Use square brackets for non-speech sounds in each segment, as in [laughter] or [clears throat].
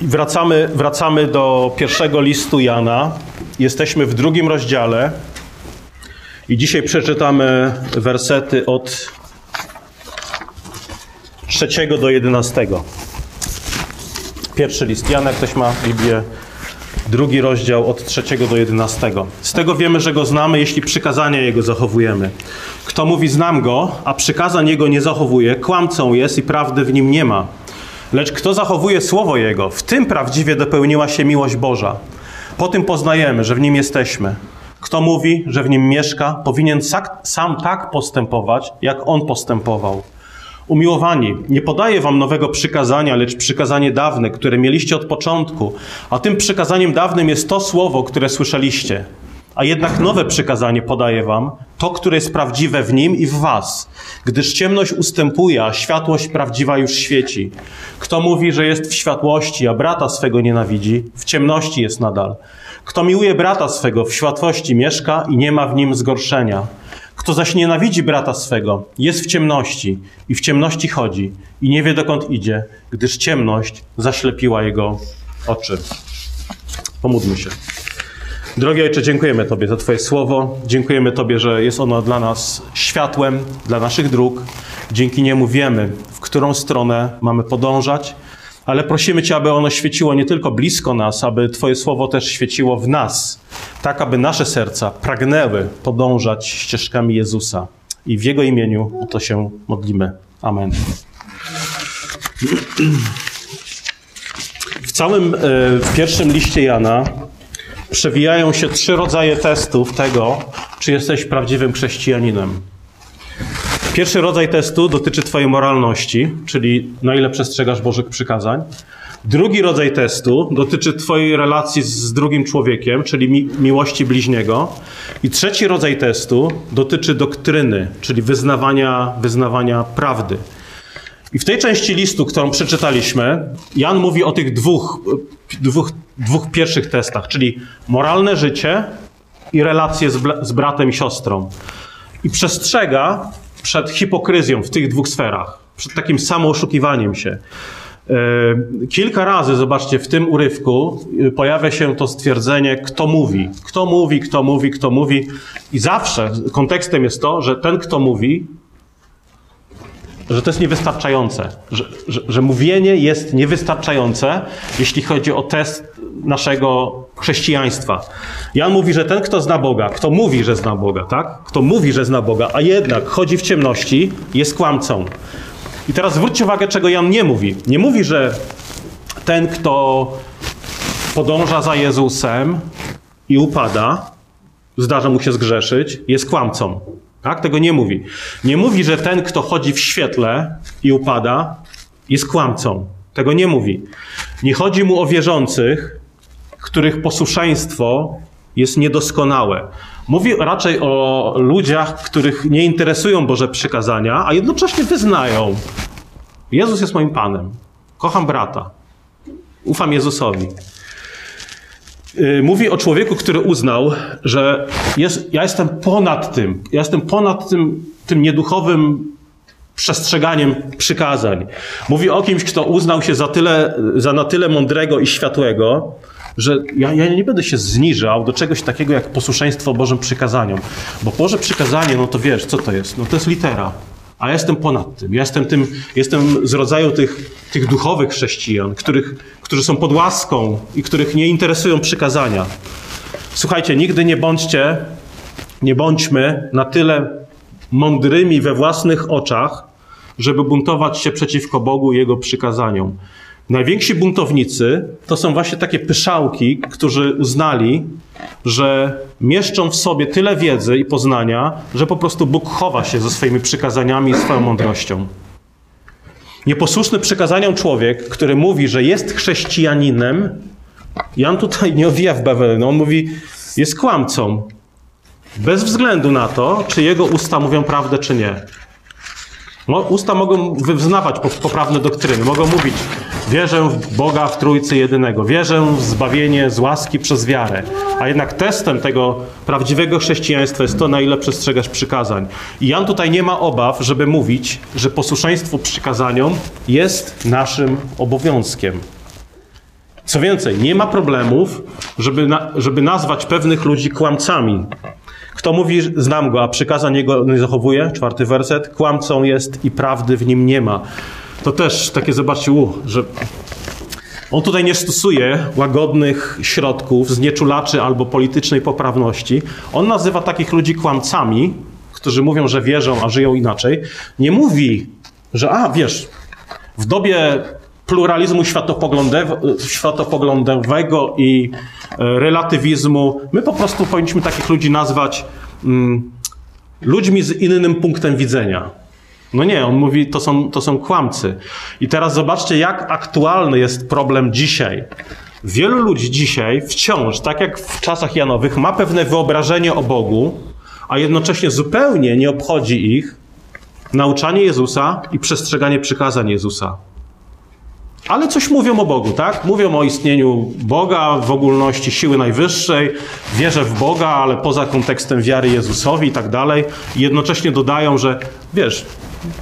Wracamy, wracamy do pierwszego listu Jana. Jesteśmy w drugim rozdziale i dzisiaj przeczytamy wersety od trzeciego do jedenastego. Pierwszy list Jana, ktoś ma Biblię, drugi rozdział od trzeciego do jedenastego. Z tego wiemy, że go znamy, jeśli przykazania jego zachowujemy. Kto mówi znam go, a przykazań jego nie zachowuje, kłamcą jest i prawdy w nim nie ma. Lecz kto zachowuje słowo Jego, w tym prawdziwie dopełniła się miłość Boża. Po tym poznajemy, że w nim jesteśmy. Kto mówi, że w nim mieszka, powinien sam tak postępować, jak on postępował. Umiłowani, nie podaję wam nowego przykazania, lecz przykazanie dawne, które mieliście od początku, a tym przykazaniem dawnym jest to słowo, które słyszeliście. A jednak nowe przykazanie podaję wam, to, które jest prawdziwe w nim i w was, gdyż ciemność ustępuje, a światłość prawdziwa już świeci. Kto mówi, że jest w światłości, a brata swego nienawidzi, w ciemności jest nadal. Kto miłuje brata swego, w światłości mieszka i nie ma w nim zgorszenia. Kto zaś nienawidzi brata swego, jest w ciemności i w ciemności chodzi i nie wie dokąd idzie, gdyż ciemność zaślepiła jego oczy. Pomódlmy się. Drogi Ojcze, dziękujemy Tobie za Twoje słowo. Dziękujemy Tobie, że jest ono dla nas światłem, dla naszych dróg. Dzięki niemu wiemy, w którą stronę mamy podążać, ale prosimy Cię, aby ono świeciło nie tylko blisko nas, aby Twoje słowo też świeciło w nas, tak aby nasze serca pragnęły podążać ścieżkami Jezusa. I w Jego imieniu o to się modlimy. Amen. W całym e, w pierwszym liście Jana przewijają się trzy rodzaje testów tego, czy jesteś prawdziwym chrześcijaninem. Pierwszy rodzaj testu dotyczy Twojej moralności, czyli na ile przestrzegasz Bożych przykazań. Drugi rodzaj testu dotyczy Twojej relacji z drugim człowiekiem, czyli mi miłości bliźniego. I trzeci rodzaj testu dotyczy doktryny, czyli wyznawania, wyznawania prawdy. I w tej części listu, którą przeczytaliśmy, Jan mówi o tych dwóch, dwóch, dwóch pierwszych testach, czyli moralne życie i relacje z, z bratem i siostrą. I przestrzega przed hipokryzją w tych dwóch sferach, przed takim samooszukiwaniem się. E, kilka razy, zobaczcie, w tym urywku e, pojawia się to stwierdzenie, kto mówi. Kto mówi, kto mówi, kto mówi. I zawsze kontekstem jest to, że ten, kto mówi, że to jest niewystarczające, że, że, że, mówienie jest niewystarczające, jeśli chodzi o test naszego chrześcijaństwa. Jan mówi, że ten, kto zna Boga, kto mówi, że zna Boga, tak? Kto mówi, że zna Boga, a jednak chodzi w ciemności, jest kłamcą. I teraz zwróćcie uwagę, czego Jan nie mówi. Nie mówi, że ten, kto podąża za Jezusem i upada, zdarza mu się zgrzeszyć, jest kłamcą. Tak? Tego nie mówi. Nie mówi, że ten, kto chodzi w świetle i upada, jest kłamcą. Tego nie mówi. Nie chodzi mu o wierzących, których posłuszeństwo jest niedoskonałe. Mówi raczej o ludziach, których nie interesują Boże przykazania, a jednocześnie wyznają: Jezus jest moim Panem. Kocham brata. Ufam Jezusowi. Y, mówi o człowieku, który uznał, że jest, ja jestem ponad tym, ja jestem ponad tym, tym nieduchowym przestrzeganiem przykazań. Mówi o kimś, kto uznał się za, tyle, za na tyle mądrego i światłego, że ja, ja nie będę się zniżał do czegoś takiego jak posłuszeństwo Bożym przykazaniom. Bo Boże przykazanie, no to wiesz, co to jest? No to jest litera. A ja jestem ponad tym. Ja jestem, tym, jestem z rodzaju tych, tych duchowych chrześcijan, których, którzy są pod łaską i których nie interesują przykazania. Słuchajcie, nigdy nie bądźcie, nie bądźmy na tyle mądrymi we własnych oczach, żeby buntować się przeciwko Bogu i Jego przykazaniom. Najwięksi buntownicy to są właśnie takie pyszałki, którzy uznali, że mieszczą w sobie tyle wiedzy i poznania, że po prostu Bóg chowa się ze swoimi przykazaniami i swoją mądrością. Nieposłuszny przykazaniom człowiek, który mówi, że jest chrześcijaninem, Jan tutaj nie owija w bawełnę, on mówi, jest kłamcą. Bez względu na to, czy jego usta mówią prawdę, czy nie. No, usta mogą wyznawać poprawne doktryny, mogą mówić, wierzę w Boga w Trójcy Jedynego, wierzę w zbawienie z łaski przez wiarę. A jednak testem tego prawdziwego chrześcijaństwa jest to, na ile przestrzegasz przykazań. I Jan tutaj nie ma obaw, żeby mówić, że posłuszeństwo przykazaniom jest naszym obowiązkiem. Co więcej, nie ma problemów, żeby, na, żeby nazwać pewnych ludzi kłamcami. Kto mówi, znam go, a przykazań jego nie zachowuje, czwarty werset, kłamcą jest i prawdy w nim nie ma. To też takie, zobaczcie, u, że on tutaj nie stosuje łagodnych środków, znieczulaczy albo politycznej poprawności. On nazywa takich ludzi kłamcami, którzy mówią, że wierzą, a żyją inaczej. Nie mówi, że a, wiesz, w dobie pluralizmu światopoglądowego i e, relatywizmu, my po prostu powinniśmy takich ludzi nazwać mm, ludźmi z innym punktem widzenia. No nie, on mówi, to są, to są kłamcy. I teraz zobaczcie, jak aktualny jest problem dzisiaj. Wielu ludzi dzisiaj wciąż, tak jak w czasach Janowych, ma pewne wyobrażenie o Bogu, a jednocześnie zupełnie nie obchodzi ich nauczanie Jezusa i przestrzeganie przykazań Jezusa. Ale coś mówią o Bogu, tak? Mówią o istnieniu Boga, w ogólności siły najwyższej, wierzę w Boga, ale poza kontekstem wiary Jezusowi i tak dalej. I jednocześnie dodają, że wiesz,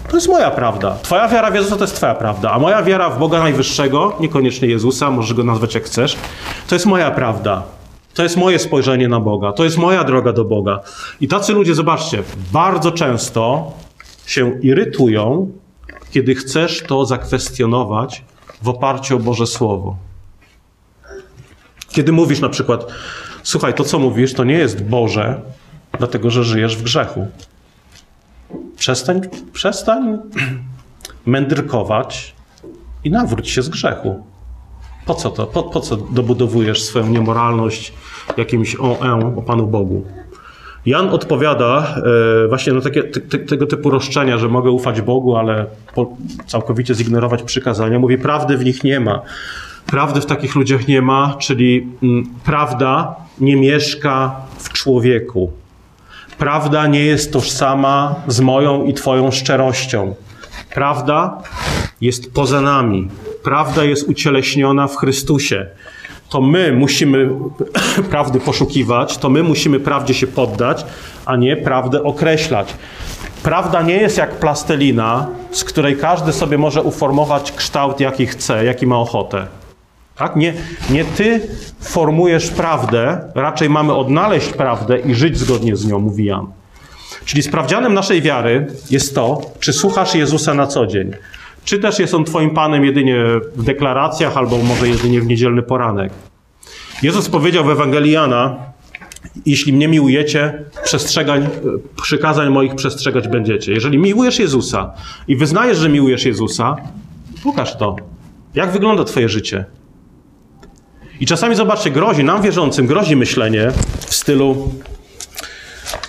to jest moja prawda. Twoja wiara w Jezusa to jest twoja prawda, a moja wiara w Boga Najwyższego, niekoniecznie Jezusa, możesz go nazwać jak chcesz, to jest moja prawda. To jest moje spojrzenie na Boga, to jest moja droga do Boga. I tacy ludzie, zobaczcie, bardzo często się irytują, kiedy chcesz to zakwestionować w oparciu o Boże Słowo. Kiedy mówisz na przykład, słuchaj, to co mówisz, to nie jest Boże, dlatego że żyjesz w grzechu. Przestań, przestań [clears throat] mędrkować i nawróć się z grzechu. Po co to? Po, po co dobudowujesz swoją niemoralność jakimś o, e, o Panu Bogu? Jan odpowiada e, właśnie na takie, te, tego typu roszczenia, że mogę ufać Bogu, ale po, całkowicie zignorować przykazania. Mówi, prawdy w nich nie ma. Prawdy w takich ludziach nie ma, czyli m, mm, prawda nie mieszka w człowieku. Prawda nie jest tożsama z moją i Twoją szczerością. Prawda jest poza nami. Prawda jest ucieleśniona w Chrystusie. To my musimy [clears throat] prawdy poszukiwać, to my musimy prawdzie się poddać, a nie prawdę określać. Prawda nie jest jak plastelina, z której każdy sobie może uformować kształt, jaki chce, jaki ma ochotę. Tak? Nie, nie ty formujesz prawdę, raczej mamy odnaleźć prawdę i żyć zgodnie z nią, mówi Jan. Czyli sprawdzianem naszej wiary jest to, czy słuchasz Jezusa na co dzień. Czy też jest On Twoim Panem jedynie w deklaracjach, albo może jedynie w niedzielny poranek. Jezus powiedział w Ewangelii Jana, jeśli mnie miłujecie, przestrzegań, przykazań moich przestrzegać będziecie. Jeżeli miłujesz Jezusa i wyznajesz, że miłujesz Jezusa, pokaż to. Jak wygląda Twoje życie? I czasami, zobaczcie, grozi, nam wierzącym grozi myślenie w stylu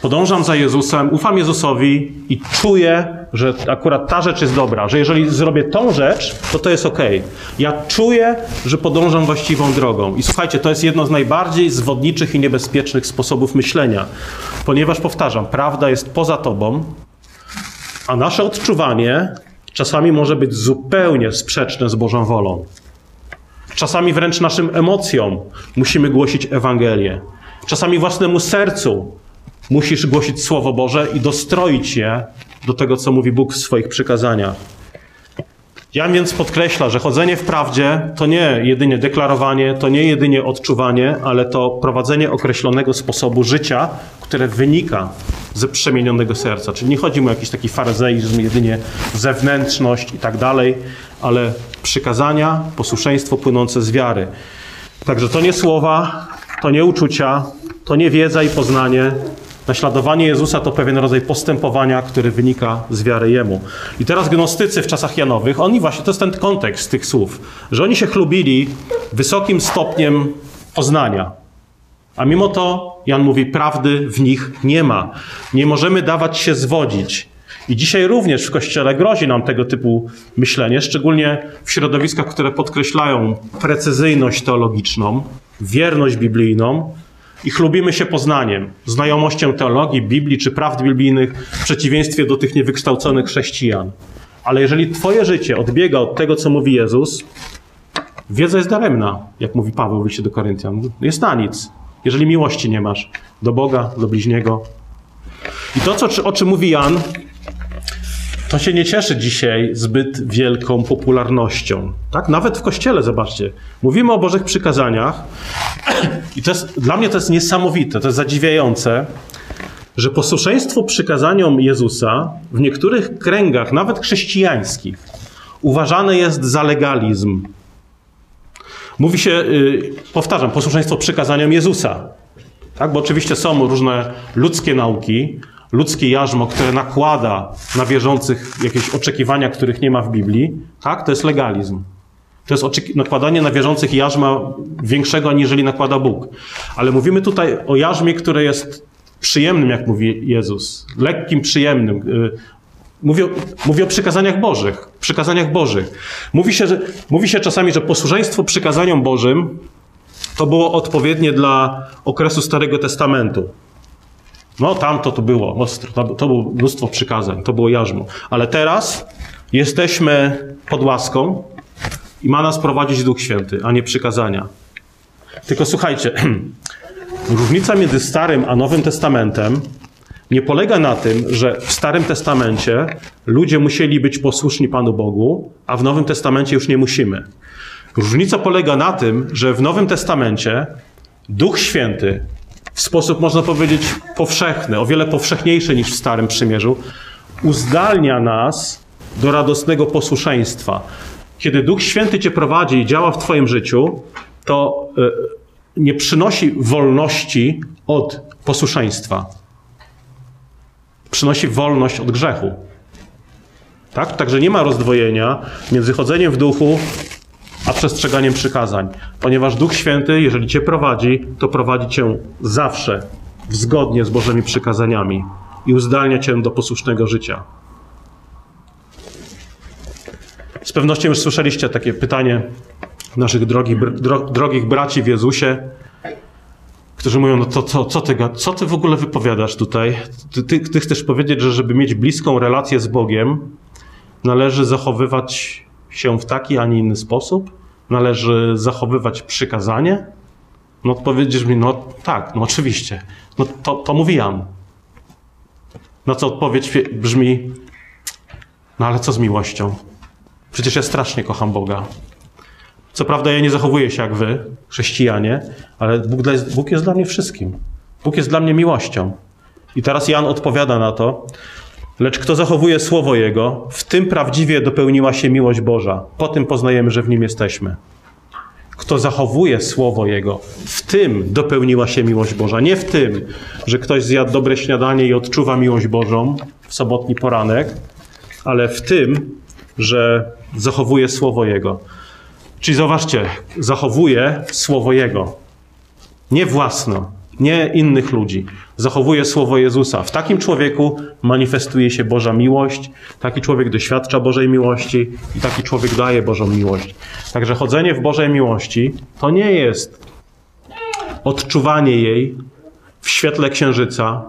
podążam za Jezusem, ufam Jezusowi i czuję, że akurat ta rzecz jest dobra, że jeżeli zrobię tą rzecz, to to jest ok. Ja czuję, że podążam właściwą drogą. I słuchajcie, to jest jedno z najbardziej zwodniczych i niebezpiecznych sposobów myślenia, ponieważ powtarzam, prawda jest poza tobą, a nasze odczuwanie czasami może być zupełnie sprzeczne z Bożą wolą. Czasami wręcz naszym emocjom musimy głosić Ewangelię. Czasami własnemu sercu musisz głosić Słowo Boże i dostroić je do tego, co mówi Bóg w swoich przykazaniach. Jan więc podkreśla, że chodzenie w prawdzie to nie jedynie deklarowanie, to nie jedynie odczuwanie, ale to prowadzenie określonego sposobu życia, które wynika ze przemienionego serca. Czyli nie chodzi mu o jakiś taki faryzeizm, jedynie zewnętrzność i tak dalej, ale przykazania, posłuszeństwo płynące z wiary. Także to nie słowa, to nie uczucia, to nie wiedza i poznanie, Naśladowanie Jezusa to pewien rodzaj postępowania, który wynika z wiary Jemu. I teraz gnostycy w czasach Janowych, oni właśnie, to jest ten kontekst tych słów, że oni się chlubili wysokim stopniem poznania. A mimo to Jan mówi, prawdy w nich nie ma. Nie możemy dawać się zwodzić. I dzisiaj również w Kościele grozi nam tego typu myślenie, szczególnie w środowiskach, które podkreślają precyzyjność teologiczną, wierność biblijną, i chlubimy się poznaniem, znajomością teologii, Biblii czy prawd biblijnych w przeciwieństwie do tych niewykształconych chrześcijan. Ale jeżeli Twoje życie odbiega od tego, co mówi Jezus, wiedza jest daremna, jak mówi Paweł w liście do Koryntian. Jest na nic, jeżeli miłości nie masz do Boga, do bliźniego. I to, co, o czym mówi Jan, to się nie cieszy dzisiaj zbyt wielką popularnością. Tak? Nawet w kościele, zobaczcie. Mówimy o Bożych przykazaniach i to jest, dla mnie to jest niesamowite, to jest zadziwiające, że posłuszeństwo przykazaniom Jezusa w niektórych kręgach, nawet chrześcijańskich, uważane jest za legalizm. Mówi się, yy, powtarzam, posłuszeństwo przykazaniom Jezusa. Tak? Bo oczywiście są różne ludzkie nauki, ludzkie jarzmo, które nakłada na wierzących jakieś oczekiwania, których nie ma w Biblii. Tak? To jest legalizm. To jest nakładanie na wierzących jarzma większego, aniżeli nakłada Bóg. Ale mówimy tutaj o jarzmie, które jest przyjemnym, jak mówi Jezus. Lekkim, przyjemnym. Y, mówię, mówię o przykazaniach Bożych. Przykazaniach Bożych. Mówi się, że, mówi się czasami, że posłuszeństwo przykazaniom Bożym to było odpowiednie dla okresu Starego Testamentu. No tamto to było ostro, to, to było mnóstwo przykazań, to było jarzmo. Ale teraz jesteśmy pod łaską i ma nas prowadzić Duch Święty, a nie przykazania. Tylko słuchajcie, [clears throat] różnica między Starym a Nowym Testamentem nie polega na tym, że w Starym Testamencie ludzie musieli być posłuszni Panu Bogu, a w Nowym Testamencie już nie musimy. Różnica polega na tym, że w Nowym Testamencie Duch Święty w sposób, można powiedzieć, powszechny, o wiele powszechniejszy niż w Starym Przymierzu, uzdalnia nas do radosnego posłuszeństwa. Kiedy Duch Święty cię prowadzi i działa w twoim życiu, to e, nie przynosi wolności od posłuszeństwa. Przynosi wolność od grzechu. Tak? Także nie ma rozdwojenia między chodzeniem w duchu a przestrzeganiem przykazań. Ponieważ Duch Święty, jeżeli cię prowadzi, to prowadzi cię zawsze zgodnie z Bożymi przykazaniami i uzdalnia cię do posłusznego życia. Z pewnością już słyszeliście takie pytanie naszych drogich, dro, drogich braci w Jezusie, którzy mówią, no to, to co, ty, co ty w ogóle wypowiadasz tutaj? Ty, ty, ty chcesz powiedzieć, że żeby mieć bliską relację z Bogiem, należy zachowywać się w taki, a nie inny sposób? Należy zachowywać przykazanie? No odpowiedzisz mi, no tak, no oczywiście. No to, to mówi Jan. Na co odpowiedź brzmi, no ale co z miłością? Przecież ja strasznie kocham Boga. Co prawda ja nie zachowuję się jak wy, chrześcijanie, ale Bóg jest, Bóg jest dla mnie wszystkim. Bóg jest dla mnie miłością. I teraz Jan odpowiada na to, Lecz kto zachowuje słowo Jego, w tym prawdziwie dopełniła się miłość Boża. Po tym poznajemy, że w nim jesteśmy. Kto zachowuje słowo Jego, w tym dopełniła się miłość Boża. Nie w tym, że ktoś zjadł dobre śniadanie i odczuwa miłość Bożą w sobotni poranek, ale w tym, że zachowuje słowo Jego. Czyli zobaczcie, zachowuje słowo Jego. Nie własno, nie innych ludzi. Zachowuje słowo Jezusa. W takim człowieku manifestuje się Boża miłość, taki człowiek doświadcza Bożej miłości i taki człowiek daje Bożą miłość. Także chodzenie w Bożej miłości to nie jest odczuwanie jej w świetle księżyca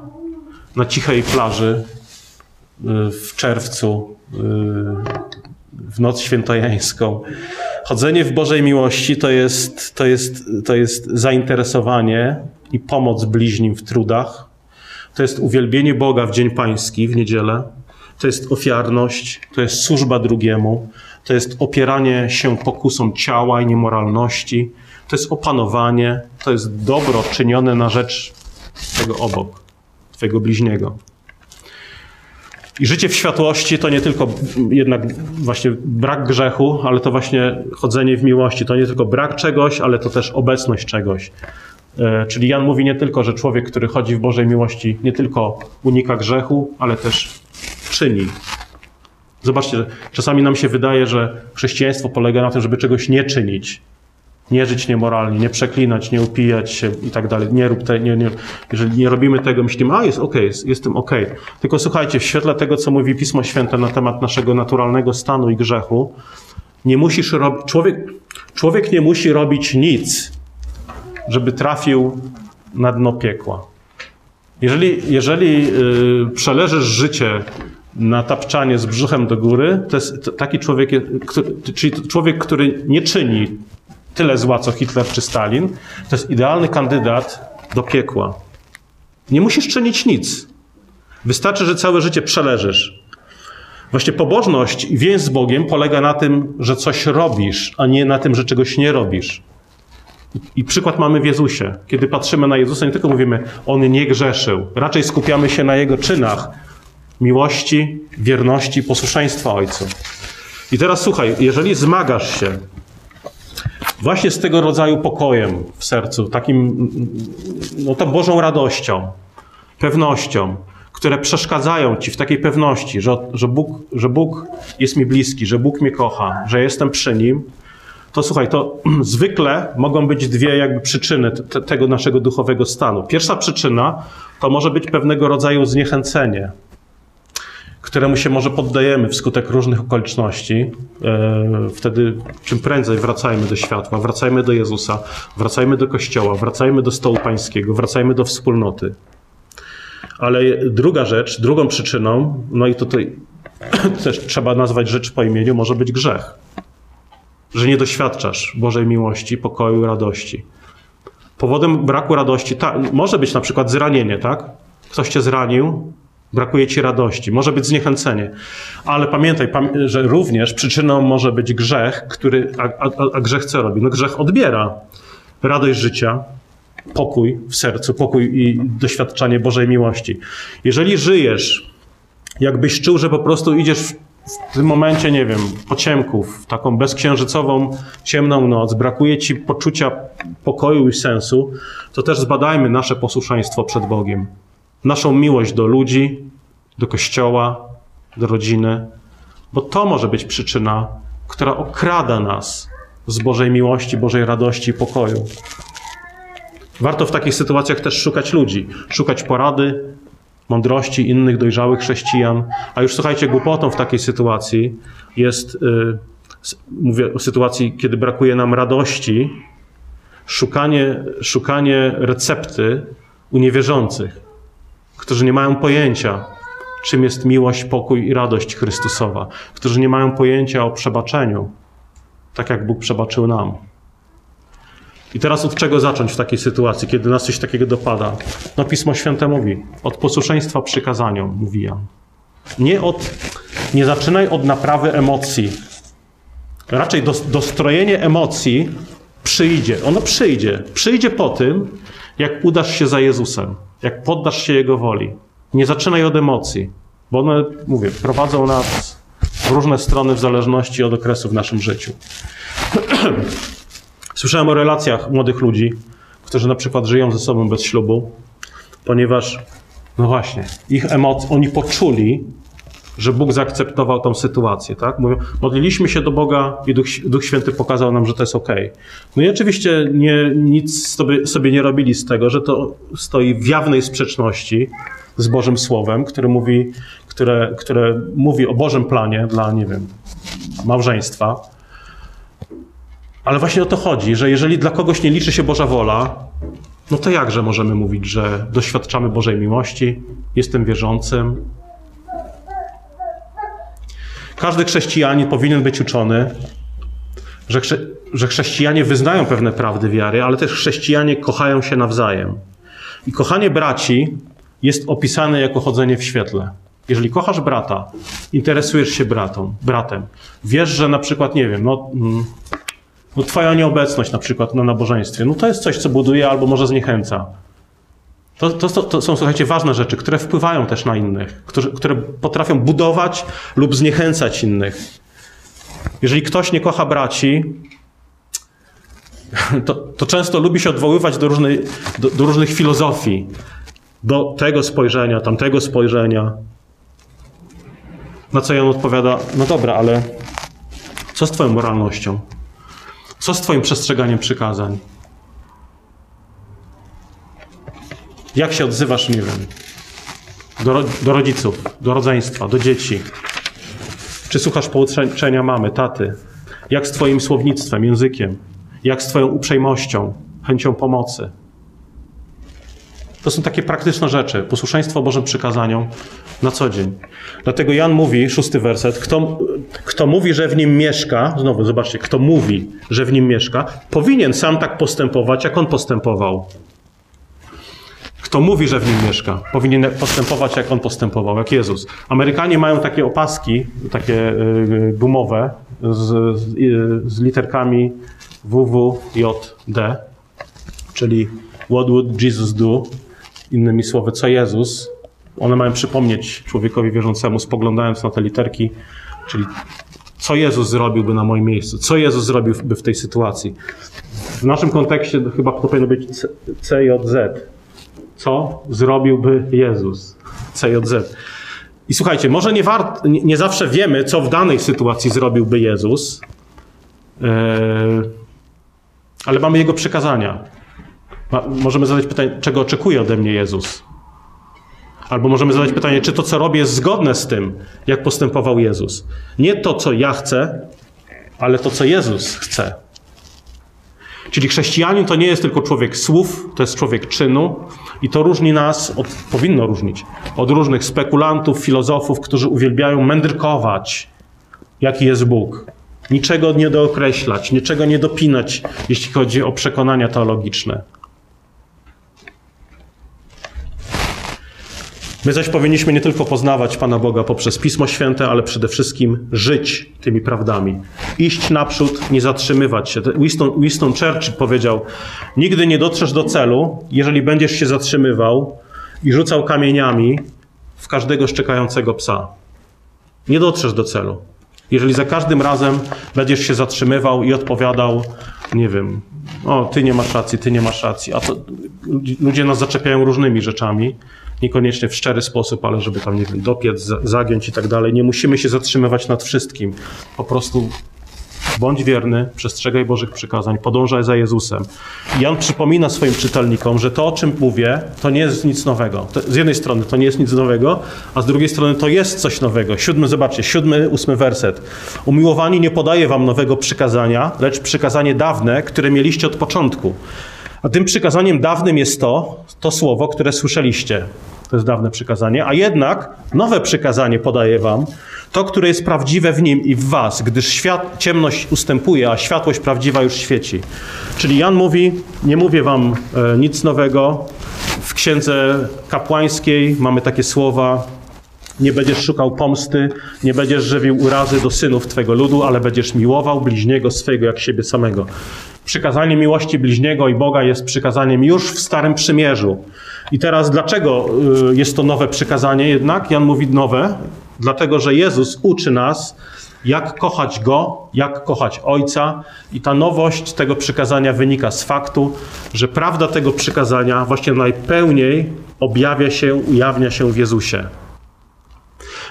na cichej plaży y, w czerwcu, y, w noc świętojańską. Chodzenie w Bożej miłości to jest, to jest, to jest zainteresowanie i pomoc bliźnim w trudach. To jest uwielbienie Boga w Dzień Pański, w niedzielę. To jest ofiarność, to jest służba drugiemu, to jest opieranie się pokusom ciała i niemoralności, to jest opanowanie, to jest dobro czynione na rzecz tego obok, Twojego bliźniego. I życie w światłości to nie tylko jednak właśnie brak grzechu, ale to właśnie chodzenie w miłości. To nie tylko brak czegoś, ale to też obecność czegoś. E, czyli Jan mówi nie tylko, że człowiek, który chodzi w Bożej miłości, nie tylko unika grzechu, ale też czyni. Zobaczcie, czasami nam się wydaje, że chrześcijaństwo polega na tym, żeby czegoś nie czynić. Nie żyć niemoralnie, nie przeklinać, nie upijać się i tak dalej. Nie rób te, nie, nie, jeżeli nie robimy tego, myślimy, a jest ok, jest, jestem ok. Tylko słuchajcie, w świetle tego, co mówi Pismo Święte na temat naszego naturalnego stanu i grzechu, nie musisz robić, człowiek, człowiek nie musi robić nic, żeby trafił na dno piekła. Jeżeli, jeżeli yy, przeleżysz życie na tapczanie z brzuchem do góry, to jest taki człowiek, który, czyli człowiek, który nie czyni tyle zła, co Hitler czy Stalin, to jest idealny kandydat do piekła. Nie musisz czynić nic. Wystarczy, że całe życie przeleżysz. Właśnie pobożność i więź z Bogiem polega na tym, że coś robisz, a nie na tym, że czegoś nie robisz. I przykład mamy w Jezusie. Kiedy patrzymy na Jezusa, nie tylko mówimy, On nie grzeszył. Raczej skupiamy się na Jego czynach miłości, wierności, posłuszeństwa Ojcu. I teraz słuchaj, jeżeli zmagasz się właśnie z tego rodzaju pokojem w sercu, takim, no tą Bożą radością, pewnością, które przeszkadzają ci w takiej pewności, że, że, Bóg, że Bóg jest mi bliski, że Bóg mnie kocha, że jestem przy Nim, to słuchaj, to [clears throat] zwykle mogą być dwie jakby przyczyny te, tego naszego duchowego stanu. Pierwsza przyczyna to może być pewnego rodzaju zniechęcenie, któremu się może poddajemy wskutek różnych okoliczności. E, wtedy czym prędzej wracajmy do światła, wracajmy do Jezusa, wracajmy do Kościoła, wracajmy do stołu pańskiego, wracajmy do wspólnoty. Ale druga rzecz, drugą przyczyną, no i tutaj [clears throat] też trzeba nazwać rzecz po imieniu, może być grzech. Że nie doświadczasz Bożej miłości, pokoju, radości. Powodem braku radości ta, może być na przykład zranienie, tak? Ktoś cię zranił, brakuje ci radości, może być zniechęcenie. Ale pamiętaj, że również przyczyną może być grzech, który, a, a, a grzech co robi? No grzech odbiera radość życia, pokój w sercu, pokój i doświadczanie Bożej miłości. Jeżeli żyjesz, jakbyś czuł, że po prostu idziesz w, w tym momencie, nie wiem, po ciemku, w taką bezksiężycową, ciemną noc, brakuje ci poczucia pokoju i sensu, to też zbadajmy nasze posłuszeństwo przed Bogiem. Naszą miłość do ludzi, do kościoła, do rodziny, bo to może być przyczyna, która okrada nas z Bożej miłości, Bożej radości i pokoju. Warto w takich sytuacjach też szukać ludzi, szukać porady, mądrości innych dojrzałych chrześcijan. A już słuchajcie, głupotą w takiej sytuacji jest, yy, mówię o sytuacji, kiedy brakuje nam radości, szukanie, szukanie recepty u niewierzących, którzy nie mają pojęcia, czym jest miłość, pokój i radość Chrystusowa, którzy nie mają pojęcia o przebaczeniu, tak jak Bóg przebaczył nam. I teraz od czego zacząć w takiej sytuacji, kiedy nas coś takiego dopada? No Pismo Święte mówi, od posłuszeństwa przykazaniom, mówi. Nie, od, nie zaczynaj od naprawy emocji. Raczej do, dostrojenie emocji przyjdzie. Ono przyjdzie. Przyjdzie po tym, jak udasz się za Jezusem, jak poddasz się Jego woli. Nie zaczynaj od emocji, bo one, mówię, prowadzą nas w różne strony w zależności od okresu w naszym życiu. [clears throat] Słyszałem o relacjach młodych ludzi, którzy na przykład żyją ze sobą bez ślubu, ponieważ, no właśnie, ich emocje, oni poczuli, że Bóg zaakceptował tą sytuację, tak? Mówią, modliliśmy się do Boga i Duch, Duch Święty pokazał nam, że to jest ok. No i oczywiście nie, nic sobie, sobie nie robili z tego, że to stoi w jawnej sprzeczności z Bożym Słowem, które mówi, które, które mówi o Bożym planie dla, nie wiem, małżeństwa. Ale właśnie o to chodzi, że jeżeli dla kogoś nie liczy się Boża wola, no to jakże możemy mówić, że doświadczamy Bożej miłości, jestem wierzącym. Każdy chrześcijanin powinien być uczony, że, że chrześcijanie wyznają pewne prawdy wiary, ale też chrześcijanie kochają się nawzajem. I kochanie braci jest opisane jako chodzenie w świetle. Jeżeli kochasz brata, interesujesz się bratą, bratem, wiesz, że na przykład, nie wiem, no, mm, no twoja nieobecność na przykład na nabożeństwie, no to jest coś, co buduje albo może zniechęca. To, to, to, są, słuchajcie, ważne rzeczy, które wpływają też na innych, które, które potrafią budować lub zniechęcać innych. Jeżeli ktoś nie kocha braci, to, to często lubi się odwoływać do, różnej, do, do różnych filozofii, do tego spojrzenia, tamtego spojrzenia. Na co Jan odpowiada, no dobra, ale co z Twoją moralnością? Co z Twoim przestrzeganiem przykazań? Jak się odzywasz, nie wiem, do, do rodziców, do rodzeństwa, do dzieci? Czy słuchasz pouczenia mamy, taty? Jak z Twoim słownictwem, językiem? Jak z Twoją uprzejmością, chęcią pomocy? To są takie praktyczne rzeczy, posłuszeństwo Bożym przykazaniom na co dzień. Dlatego Jan mówi, szósty werset, kto, kto mówi, że w nim mieszka, znowu zobaczcie, kto mówi, że w nim mieszka, powinien sam tak postępować, jak on postępował. Kto mówi, że w nim mieszka, powinien postępować jak on postępował, jak Jezus. Amerykanie mają takie opaski, takie y, gumowe, z, z, z literkami WWJD, czyli What would Jesus do? Innymi słowy, co Jezus? One mają przypomnieć człowiekowi wierzącemu, spoglądając na te literki, czyli co Jezus zrobiłby na moim miejscu, co Jezus zrobiłby w tej sytuacji. W naszym kontekście chyba to powinno być CJZ. Co zrobiłby Jezus? CJZ. I słuchajcie, może nie, wart, nie, zawsze wiemy, co w danej sytuacji zrobiłby Jezus, yy, ale mamy Jego przekazania. Możemy zadać pytanie, czego oczekuje ode mnie Jezus? Albo możemy zadać pytanie, czy to, co robię, jest zgodne z tym, jak postępował Jezus. Nie to, co ja chcę, ale to, co Jezus chce. Czyli chrześcijanin to nie jest tylko człowiek słów, to jest człowiek czynu i to różni nas, od, powinno różnić, od różnych spekulantów, filozofów, którzy uwielbiają mędrkować, jaki jest Bóg. Niczego nie dookreślać, niczego nie dopinać, jeśli chodzi o przekonania teologiczne. My zaś powinniśmy nie tylko poznawać Pana Boga poprzez Pismo Święte, ale przede wszystkim żyć tymi prawdami. Iść naprzód, nie zatrzymywać się. Winston, Winston Churchill powiedział: Nigdy nie dotrzesz do celu, jeżeli będziesz się zatrzymywał i rzucał kamieniami w każdego szczekającego psa. Nie dotrzesz do celu. Jeżeli za każdym razem będziesz się zatrzymywał i odpowiadał, nie wiem, o, ty nie masz racji, ty nie masz racji, a to ludzie nas zaczepiają różnymi rzeczami, niekoniecznie w szczery sposób, ale żeby tam, nie wiem, dopiec, zagiąć i tak dalej. Nie musimy się zatrzymywać nad wszystkim. Po prostu bądź wierny, przestrzegaj Bożych przykazań, podążaj za Jezusem. I Jan przypomina swoim czytelnikom, że to, o czym mówię, to nie jest nic nowego. To, z jednej strony to nie jest nic nowego, a z drugiej strony to jest coś nowego. Siódmy, zobaczcie, siódmy, ósmy werset. Umiłowani nie podaje wam nowego przykazania, lecz przykazanie dawne, które mieliście od początku. A tym przykazaniem dawnym jest to, to słowo, które słyszeliście. To jest dawne przykazanie. A jednak nowe przykazanie podaję wam, to, które jest prawdziwe w nim i w was, gdyż świat, ciemność ustępuje, a światłość prawdziwa już świeci. Czyli Jan mówi, nie mówię wam e, nic nowego. W księdze kapłańskiej mamy takie słowa, nie będziesz szukał pomsty, nie będziesz żywił urazy do synów Twego ludu, ale będziesz miłował bliźniego swego jak siebie samego. Przykazanie miłości bliźniego i Boga jest przykazaniem już w Starym Przymierzu. I teraz dlaczego y, jest to nowe przykazanie jednak? Jan mówi nowe, dlatego że Jezus uczy nas, jak kochać Go, jak kochać Ojca. I ta nowość tego przykazania wynika z faktu, że prawda tego przykazania właśnie najpełniej objawia się, ujawnia się w Jezusie.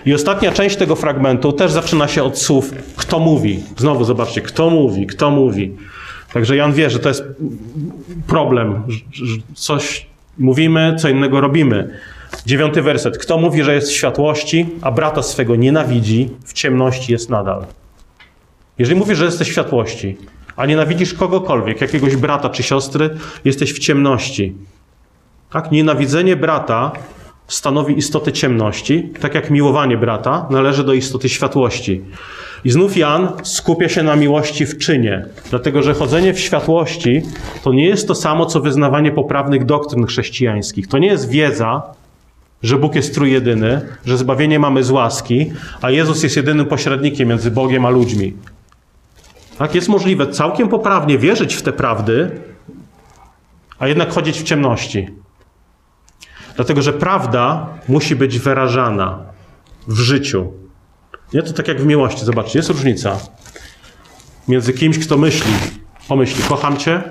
I ostatnia część tego fragmentu też zaczyna się od słów kto mówi. Znowu zobaczcie, kto mówi, kto mówi. Także Jan wie, że to jest problem, że coś mówimy, co innego robimy. Dziewiąty werset. Kto mówi, że jest w światłości, a brata swego nienawidzi, w ciemności jest nadal. Jeżeli mówisz, że jesteś w światłości, a nienawidzisz kogokolwiek, jakiegoś brata czy siostry, jesteś w ciemności. Tak? Nienawidzenie brata stanowi istotę ciemności, tak jak miłowanie brata należy do istoty światłości. I znów Jan skupia się na miłości w czynie, dlatego że chodzenie w światłości to nie jest to samo, co wyznawanie poprawnych doktryn chrześcijańskich. To nie jest wiedza, że Bóg jest trójjedyny, że zbawienie mamy z łaski, a Jezus jest jedynym pośrednikiem między Bogiem a ludźmi. Tak, jest możliwe całkiem poprawnie wierzyć w te prawdy, a jednak chodzić w ciemności. Dlatego, że prawda musi być wyrażana w życiu. Nie to tak jak w miłości. Zobaczcie, jest różnica między kimś, kto myśli, pomyśli, kocham cię,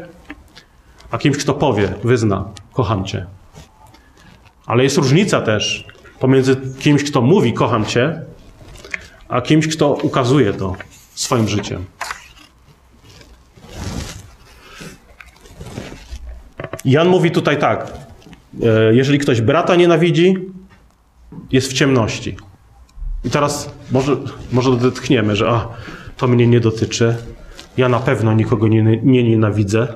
a kimś, kto powie, wyzna, kocham cię. Ale jest różnica też pomiędzy kimś, kto mówi, kocham cię, a kimś, kto ukazuje to swoim życiem. Jan mówi tutaj tak: jeżeli ktoś brata nienawidzi, jest w ciemności. I teraz może, może odetchniemy, że a, to mnie nie dotyczy. Ja na pewno nikogo nie, nie nienawidzę.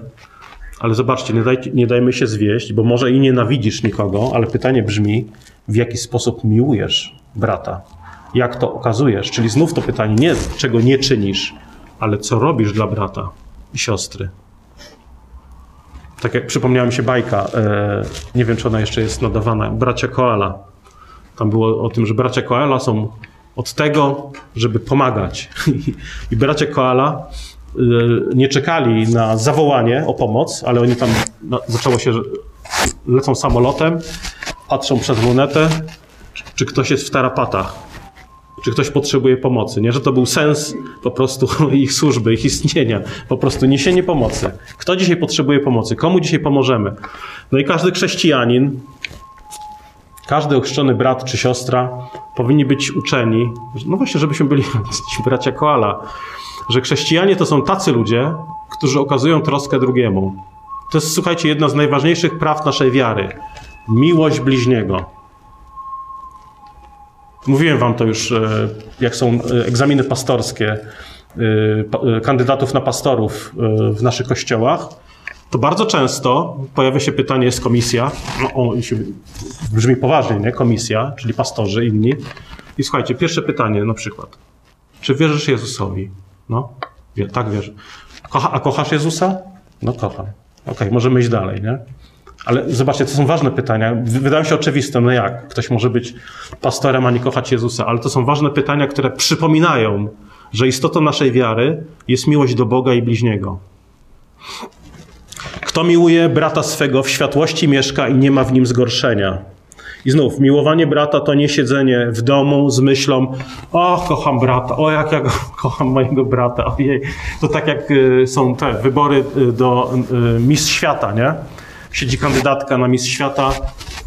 Ale zobaczcie, nie, daj, nie dajmy się zwieść, bo może i nienawidzisz nikogo, ale pytanie brzmi, w jaki sposób miłujesz brata? Jak to okazujesz? Czyli znów to pytanie nie, czego nie czynisz, ale co robisz dla brata i siostry. Tak jak przypomniała mi się bajka, e, nie wiem czy ona jeszcze jest nadawana, Bracia Koala. Tam było o tym, że bracia Koala są od tego, żeby pomagać. [laughs] I bracia Koala e, nie czekali na zawołanie o pomoc, ale oni tam, no, zaczęło się, że lecą samolotem, patrzą przez lunetę, czy- ktoś jest w tarapatach czy ktoś potrzebuje pomocy, nie? Że to był sens po prostu [laughs] ich służby, ich istnienia, po prostu niesienie pomocy. Kto dzisiaj potrzebuje pomocy? Komu dzisiaj pomożemy? No i każdy chrześcijanin, każdy ochrzczony brat czy siostra powinni być uczeni, no właśnie, żebyśmy byli [laughs] ci bracia Koala, że chrześcijanie to są tacy ludzie, którzy okazują troskę drugiemu. To jest, słuchajcie, jedno z najważniejszych praw naszej wiary. Miłość bliźniego. Mówiłem wam to już, e, jak są e, egzaminy pastorskie e, kandydatów na pastorów w naszych kościołach. To bardzo często pojawia się pytanie, jest komisja, no, o, brzmi poważnie, nie? Komisja, czyli pastorzy inni. I słuchajcie, pierwsze pytanie na przykład. Czy wierzysz Jezusowi? No, tak wierzę. Kocha, a kochasz Jezusa? No kocham. Okej, możemy iść dalej, nie? Ale zobaczcie, to są ważne pytania. Wy- Wydają się oczywiste, no jak? Ktoś może być pastorem, a nie kochać Jezusa, ale to są ważne pytania, które przypominają, że istotą naszej wiary jest miłość do Boga i bliźniego. Kto miłuje brata swego, w światłości mieszka i nie ma w nim zgorszenia. I znów, miłowanie brata to nie siedzenie w domu z myślą, o, kocham brata, o, jak ja go, [laughs] kocham mojego brata, ojej. To tak jak y, są te wybory y, do y, Miss Świata, nie? Siedzi kandydatka na Miss Świata,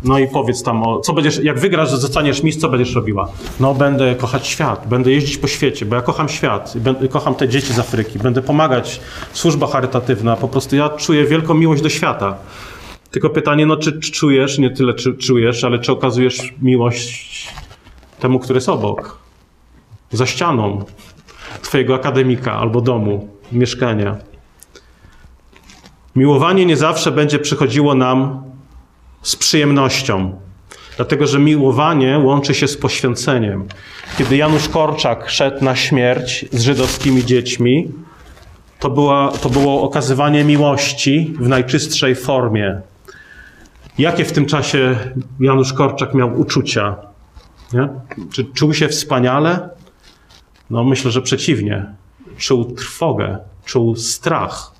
no i powiedz tam, o, co będziesz, jak wygrasz, zostaniesz Miss, co będziesz robiła? No, będę kochać świat, będę jeździć po świecie, bo ja kocham świat, będę, kocham te dzieci z Afryki, będę pomagać, służba charytatywna, po prostu ja czuję wielką miłość do świata. Tylko pytanie, no czy, czy czujesz, nie tyle czy czujesz, ale czy okazujesz miłość temu, który jest obok, za ścianą twojego akademika albo domu, mieszkania. Miłowanie nie zawsze będzie przychodziło nam z przyjemnością, dlatego że miłowanie łączy się z poświęceniem. Kiedy Janusz Korczak szedł na śmierć z żydowskimi dziećmi, to, była, to było okazywanie miłości w najczystszej formie. Jakie w tym czasie Janusz Korczak miał uczucia? Nie? Czy czuł się wspaniale? No myślę, że przeciwnie. Czuł trwogę, czuł strach.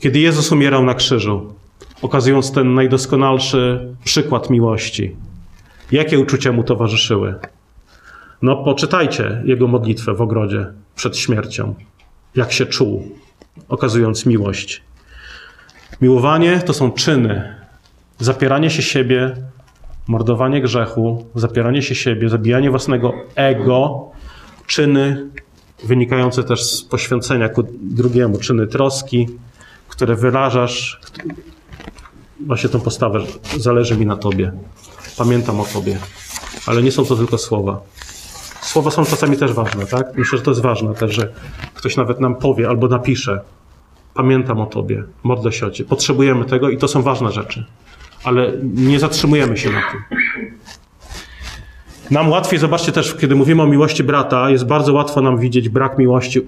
Kiedy Jezus umierał na krzyżu, okazując ten najdoskonalszy przykład miłości, jakie uczucia mu towarzyszyły? No poczytajcie jego modlitwę w ogrodzie przed śmiercią. Jak się czuł, okazując miłość. Miłowanie to są czyny, zapieranie się siebie, mordowanie grzechu, zapieranie się siebie, zabijanie własnego ego, czyny wynikające też z poświęcenia ku drugiemu, czyny troski, które wyrażasz. Właśnie tą postawę, zależy mi na Tobie, pamiętam o Tobie, ale nie są to tylko słowa. Słowa są czasami też ważne, tak? Myślę, że to jest ważne też, że ktoś nawet nam powie albo napisze, pamiętam o Tobie, Ciebie. Potrzebujemy tego i to są ważne rzeczy, ale nie zatrzymujemy się na tym. Nam łatwiej, zobaczcie też, kiedy mówimy o miłości brata, jest bardzo łatwo nam widzieć brak miłości,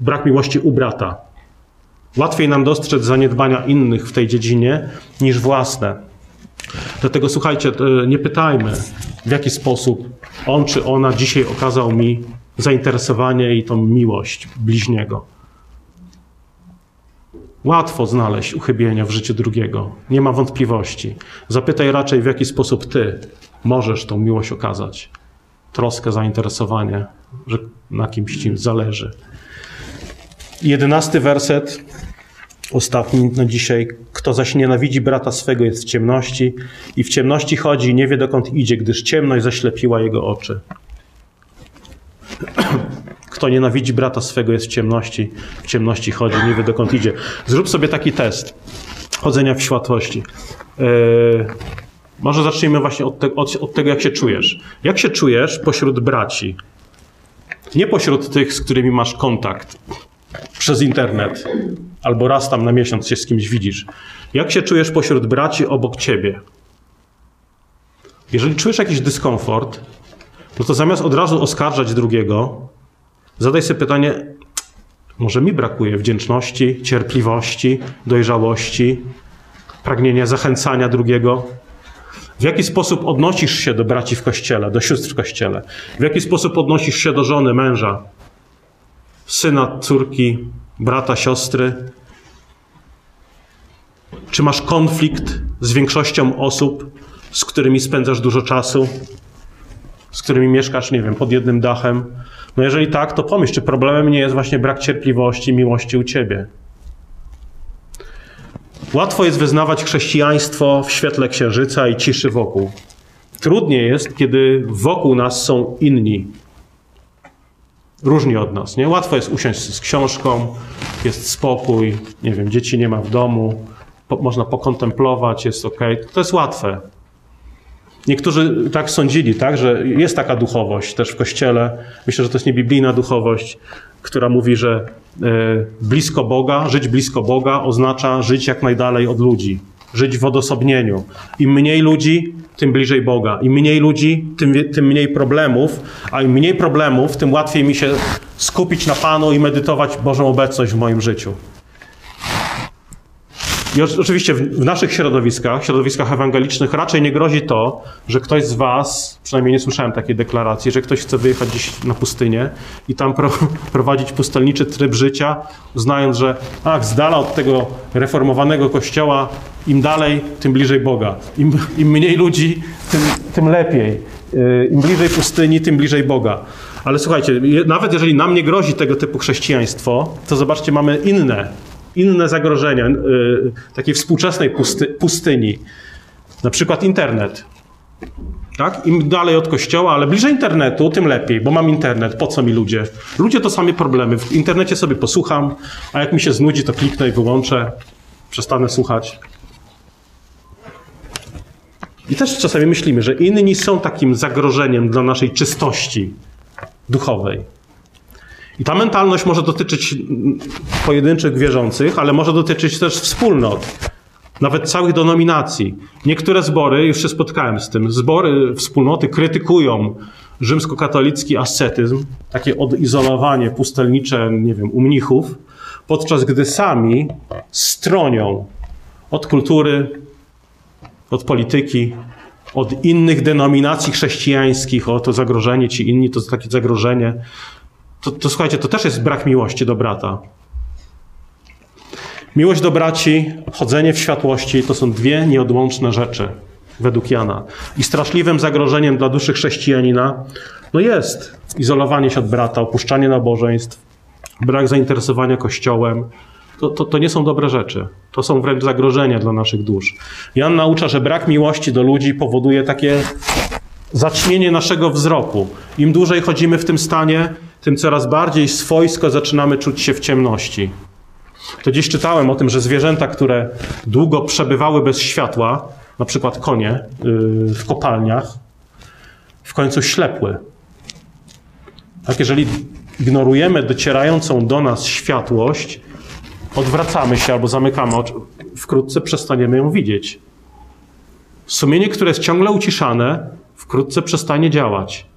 brak miłości u brata. Łatwiej nam dostrzec zaniedbania innych w tej dziedzinie niż własne. Dlatego słuchajcie, to nie pytajmy, w jaki sposób on czy ona dzisiaj okazał mi zainteresowanie i tą miłość bliźniego. Łatwo znaleźć uchybienia w życiu drugiego, nie ma wątpliwości. Zapytaj raczej, w jaki sposób ty możesz tą miłość okazać. Troskę, zainteresowanie, że na kimś ci zależy. Jedenasty werset, ostatni na dzisiaj. Kto zaś nienawidzi brata swego jest w ciemności i w ciemności chodzi i nie wie dokąd idzie, gdyż ciemność zaślepiła jego oczy. Kto nienawidzi brata swego jest w ciemności, w ciemności chodzi, nie wie dokąd idzie. Zrób sobie taki test chodzenia w światłości. Yy, może zacznijmy właśnie od, te, od, od tego, jak się czujesz. Jak się czujesz pośród braci? Nie pośród tych, z którymi masz kontakt przez internet, albo raz tam na miesiąc się z kimś widzisz. Jak się czujesz pośród braci obok ciebie? Jeżeli czujesz jakiś dyskomfort, no to zamiast od razu oskarżać drugiego, zadaj sobie pytanie, Może mi brakuje wdzięczności, cierpliwości, dojrzałości, pragnienia zachęcania drugiego. W jaki sposób odnosisz się do braci w kościele, do sióstr w kościele? W jaki sposób odnosisz się do żony, męża, syna, córki, brata, siostry? Czy masz konflikt z większością osób, z którymi spędzasz dużo czasu, z którymi mieszkasz, nie wiem, pod jednym dachem? No jeżeli tak, to pomyśl, czy problemem nie jest właśnie brak cierpliwości, miłości u ciebie. Łatwo jest wyznawać chrześcijaństwo w świetle księżyca i ciszy wokół. Trudniej jest, kiedy wokół nas są inni, różni od nas. Nie? Łatwo jest usiąść z książką, jest spokój, nie wiem, dzieci nie ma w domu, po, można pokontemplować, jest ok. To jest łatwe. Niektórzy tak sądzili, tak, że jest taka duchowość też w kościele. Myślę, że to jest niebiblijna duchowość, która mówi, że e, blisko Boga, żyć blisko Boga oznacza żyć jak najdalej od ludzi, żyć w odosobnieniu. Im mniej ludzi, tym bliżej Boga. Im mniej ludzi, tym, tym mniej problemów, a im mniej problemów, tym łatwiej mi się skupić na Panu i medytować Bożą obecność w moim życiu. I oczywiście w naszych środowiskach, środowiskach ewangelicznych, raczej nie grozi to, że ktoś z Was, przynajmniej nie słyszałem takiej deklaracji, że ktoś chce wyjechać gdzieś na pustynię i tam pro, [laughs] prowadzić pustelniczy tryb życia, uznając, że ach, z dala od tego reformowanego kościoła, im dalej, tym bliżej Boga. Im, im mniej ludzi, tym, tym lepiej. Y, Im bliżej pustyni, tym bliżej Boga. Ale słuchajcie, nawet jeżeli nam nie grozi tego typu chrześcijaństwo, to zobaczcie, mamy inne inne zagrożenia y, takiej współczesnej pusty, pustyni, na przykład internet. Tak? Im dalej od kościoła, ale bliżej internetu, tym lepiej, bo mam internet. Po co mi ludzie? Ludzie to same problemy. W internecie sobie posłucham, a jak mi się znudzi, to kliknę i wyłączę, przestanę słuchać. I też czasami myślimy, że inni są takim zagrożeniem dla naszej czystości duchowej. I ta mentalność może dotyczyć pojedynczych wierzących, ale może dotyczyć też wspólnot, nawet całych denominacji. Niektóre zbory, już się spotkałem z tym, zbory, wspólnoty krytykują rzymskokatolicki ascetyzm, takie odizolowanie pustelnicze, nie wiem, u mnichów, podczas gdy sami stronią od kultury, od polityki, od innych denominacji chrześcijańskich, o to zagrożenie, ci inni to takie zagrożenie to, to słuchajcie, to też jest brak miłości do brata. Miłość do braci, chodzenie w światłości to są dwie nieodłączne rzeczy według Jana. I straszliwym zagrożeniem dla duszy chrześcijanina no jest izolowanie się od brata, opuszczanie nabożeństw, brak zainteresowania Kościołem. To, to, to nie są dobre rzeczy. To są wręcz zagrożenia dla naszych dusz. Jan naucza, że brak miłości do ludzi powoduje takie zaćmienie naszego wzroku. Im dłużej chodzimy w tym stanie, tym coraz bardziej swojsko zaczynamy czuć się w ciemności. To dziś czytałem o tym, że zwierzęta, które długo przebywały bez światła, na przykład konie yy, w kopalniach, w końcu ślepły. Tak, jeżeli ignorujemy docierającą do nas światłość, odwracamy się albo zamykamy oczy, wkrótce przestaniemy ją widzieć. Sumienie, które jest ciągle uciszane, wkrótce przestanie działać.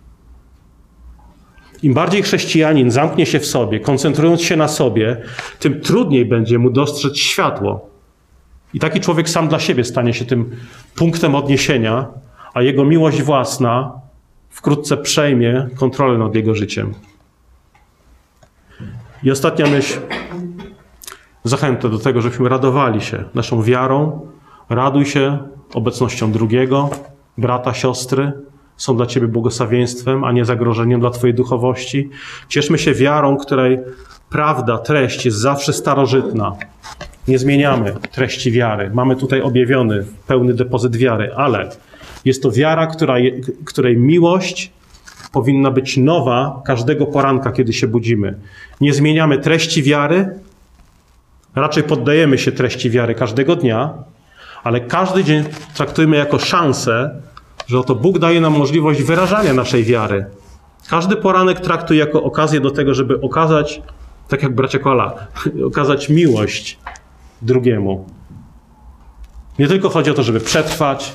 Im bardziej chrześcijanin zamknie się w sobie, koncentrując się na sobie, tym trudniej będzie mu dostrzec światło. I taki człowiek sam dla siebie stanie się tym punktem odniesienia, a jego miłość własna wkrótce przejmie kontrolę nad jego życiem. I ostatnia myśl. Zachętę do tego, żebyśmy radowali się naszą wiarą. Raduj się obecnością drugiego, brata, siostry, są dla Ciebie błogosławieństwem, a nie zagrożeniem dla Twojej duchowości. Cieszmy się wiarą, której prawda, treść jest zawsze starożytna. Nie zmieniamy treści wiary. Mamy tutaj objawiony pełny depozyt wiary, ale jest to wiara, która, której miłość powinna być nowa każdego poranka, kiedy się budzimy. Nie zmieniamy treści wiary, raczej poddajemy się treści wiary każdego dnia, ale każdy dzień traktujmy jako szansę że oto Bóg daje nam możliwość wyrażania naszej wiary. Każdy poranek traktuj jako okazję do tego, żeby okazać, tak jak bracia Kola, [laughs] okazać miłość drugiemu. Nie tylko chodzi o to, żeby przetrwać,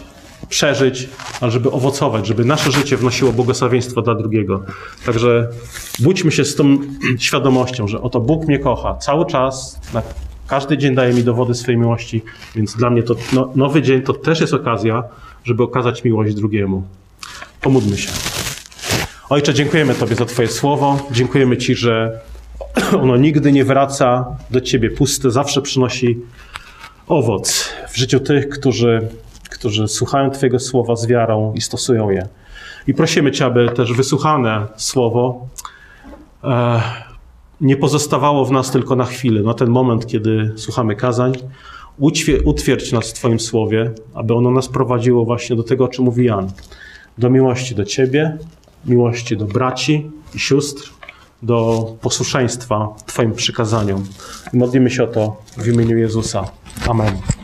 przeżyć, ale żeby owocować, żeby nasze życie wnosiło błogosławieństwo dla drugiego. Także budźmy się z tą [clears throat] świadomością, że oto Bóg mnie kocha cały czas, na każdy dzień daje mi dowody swojej miłości, więc dla mnie to no, nowy dzień to też jest okazja, żeby okazać miłość drugiemu. Pomódlmy się. Ojcze, dziękujemy Tobie za Twoje słowo. Dziękujemy Ci, że ono nigdy nie wraca do Ciebie puste, zawsze przynosi owoc w życiu tych, którzy, którzy słuchają Twojego słowa z wiarą i stosują je. I prosimy Cię, aby też wysłuchane słowo e, nie pozostawało w nas tylko na chwilę, na ten moment, kiedy słuchamy kazań. Utwierdź nas w Twoim słowie, aby ono nas prowadziło właśnie do tego, o czym mówi Jan. Do miłości do Ciebie, miłości do braci i sióstr, do posłuszeństwa Twoim przykazaniom. Modlimy się o to w imieniu Jezusa. Amen.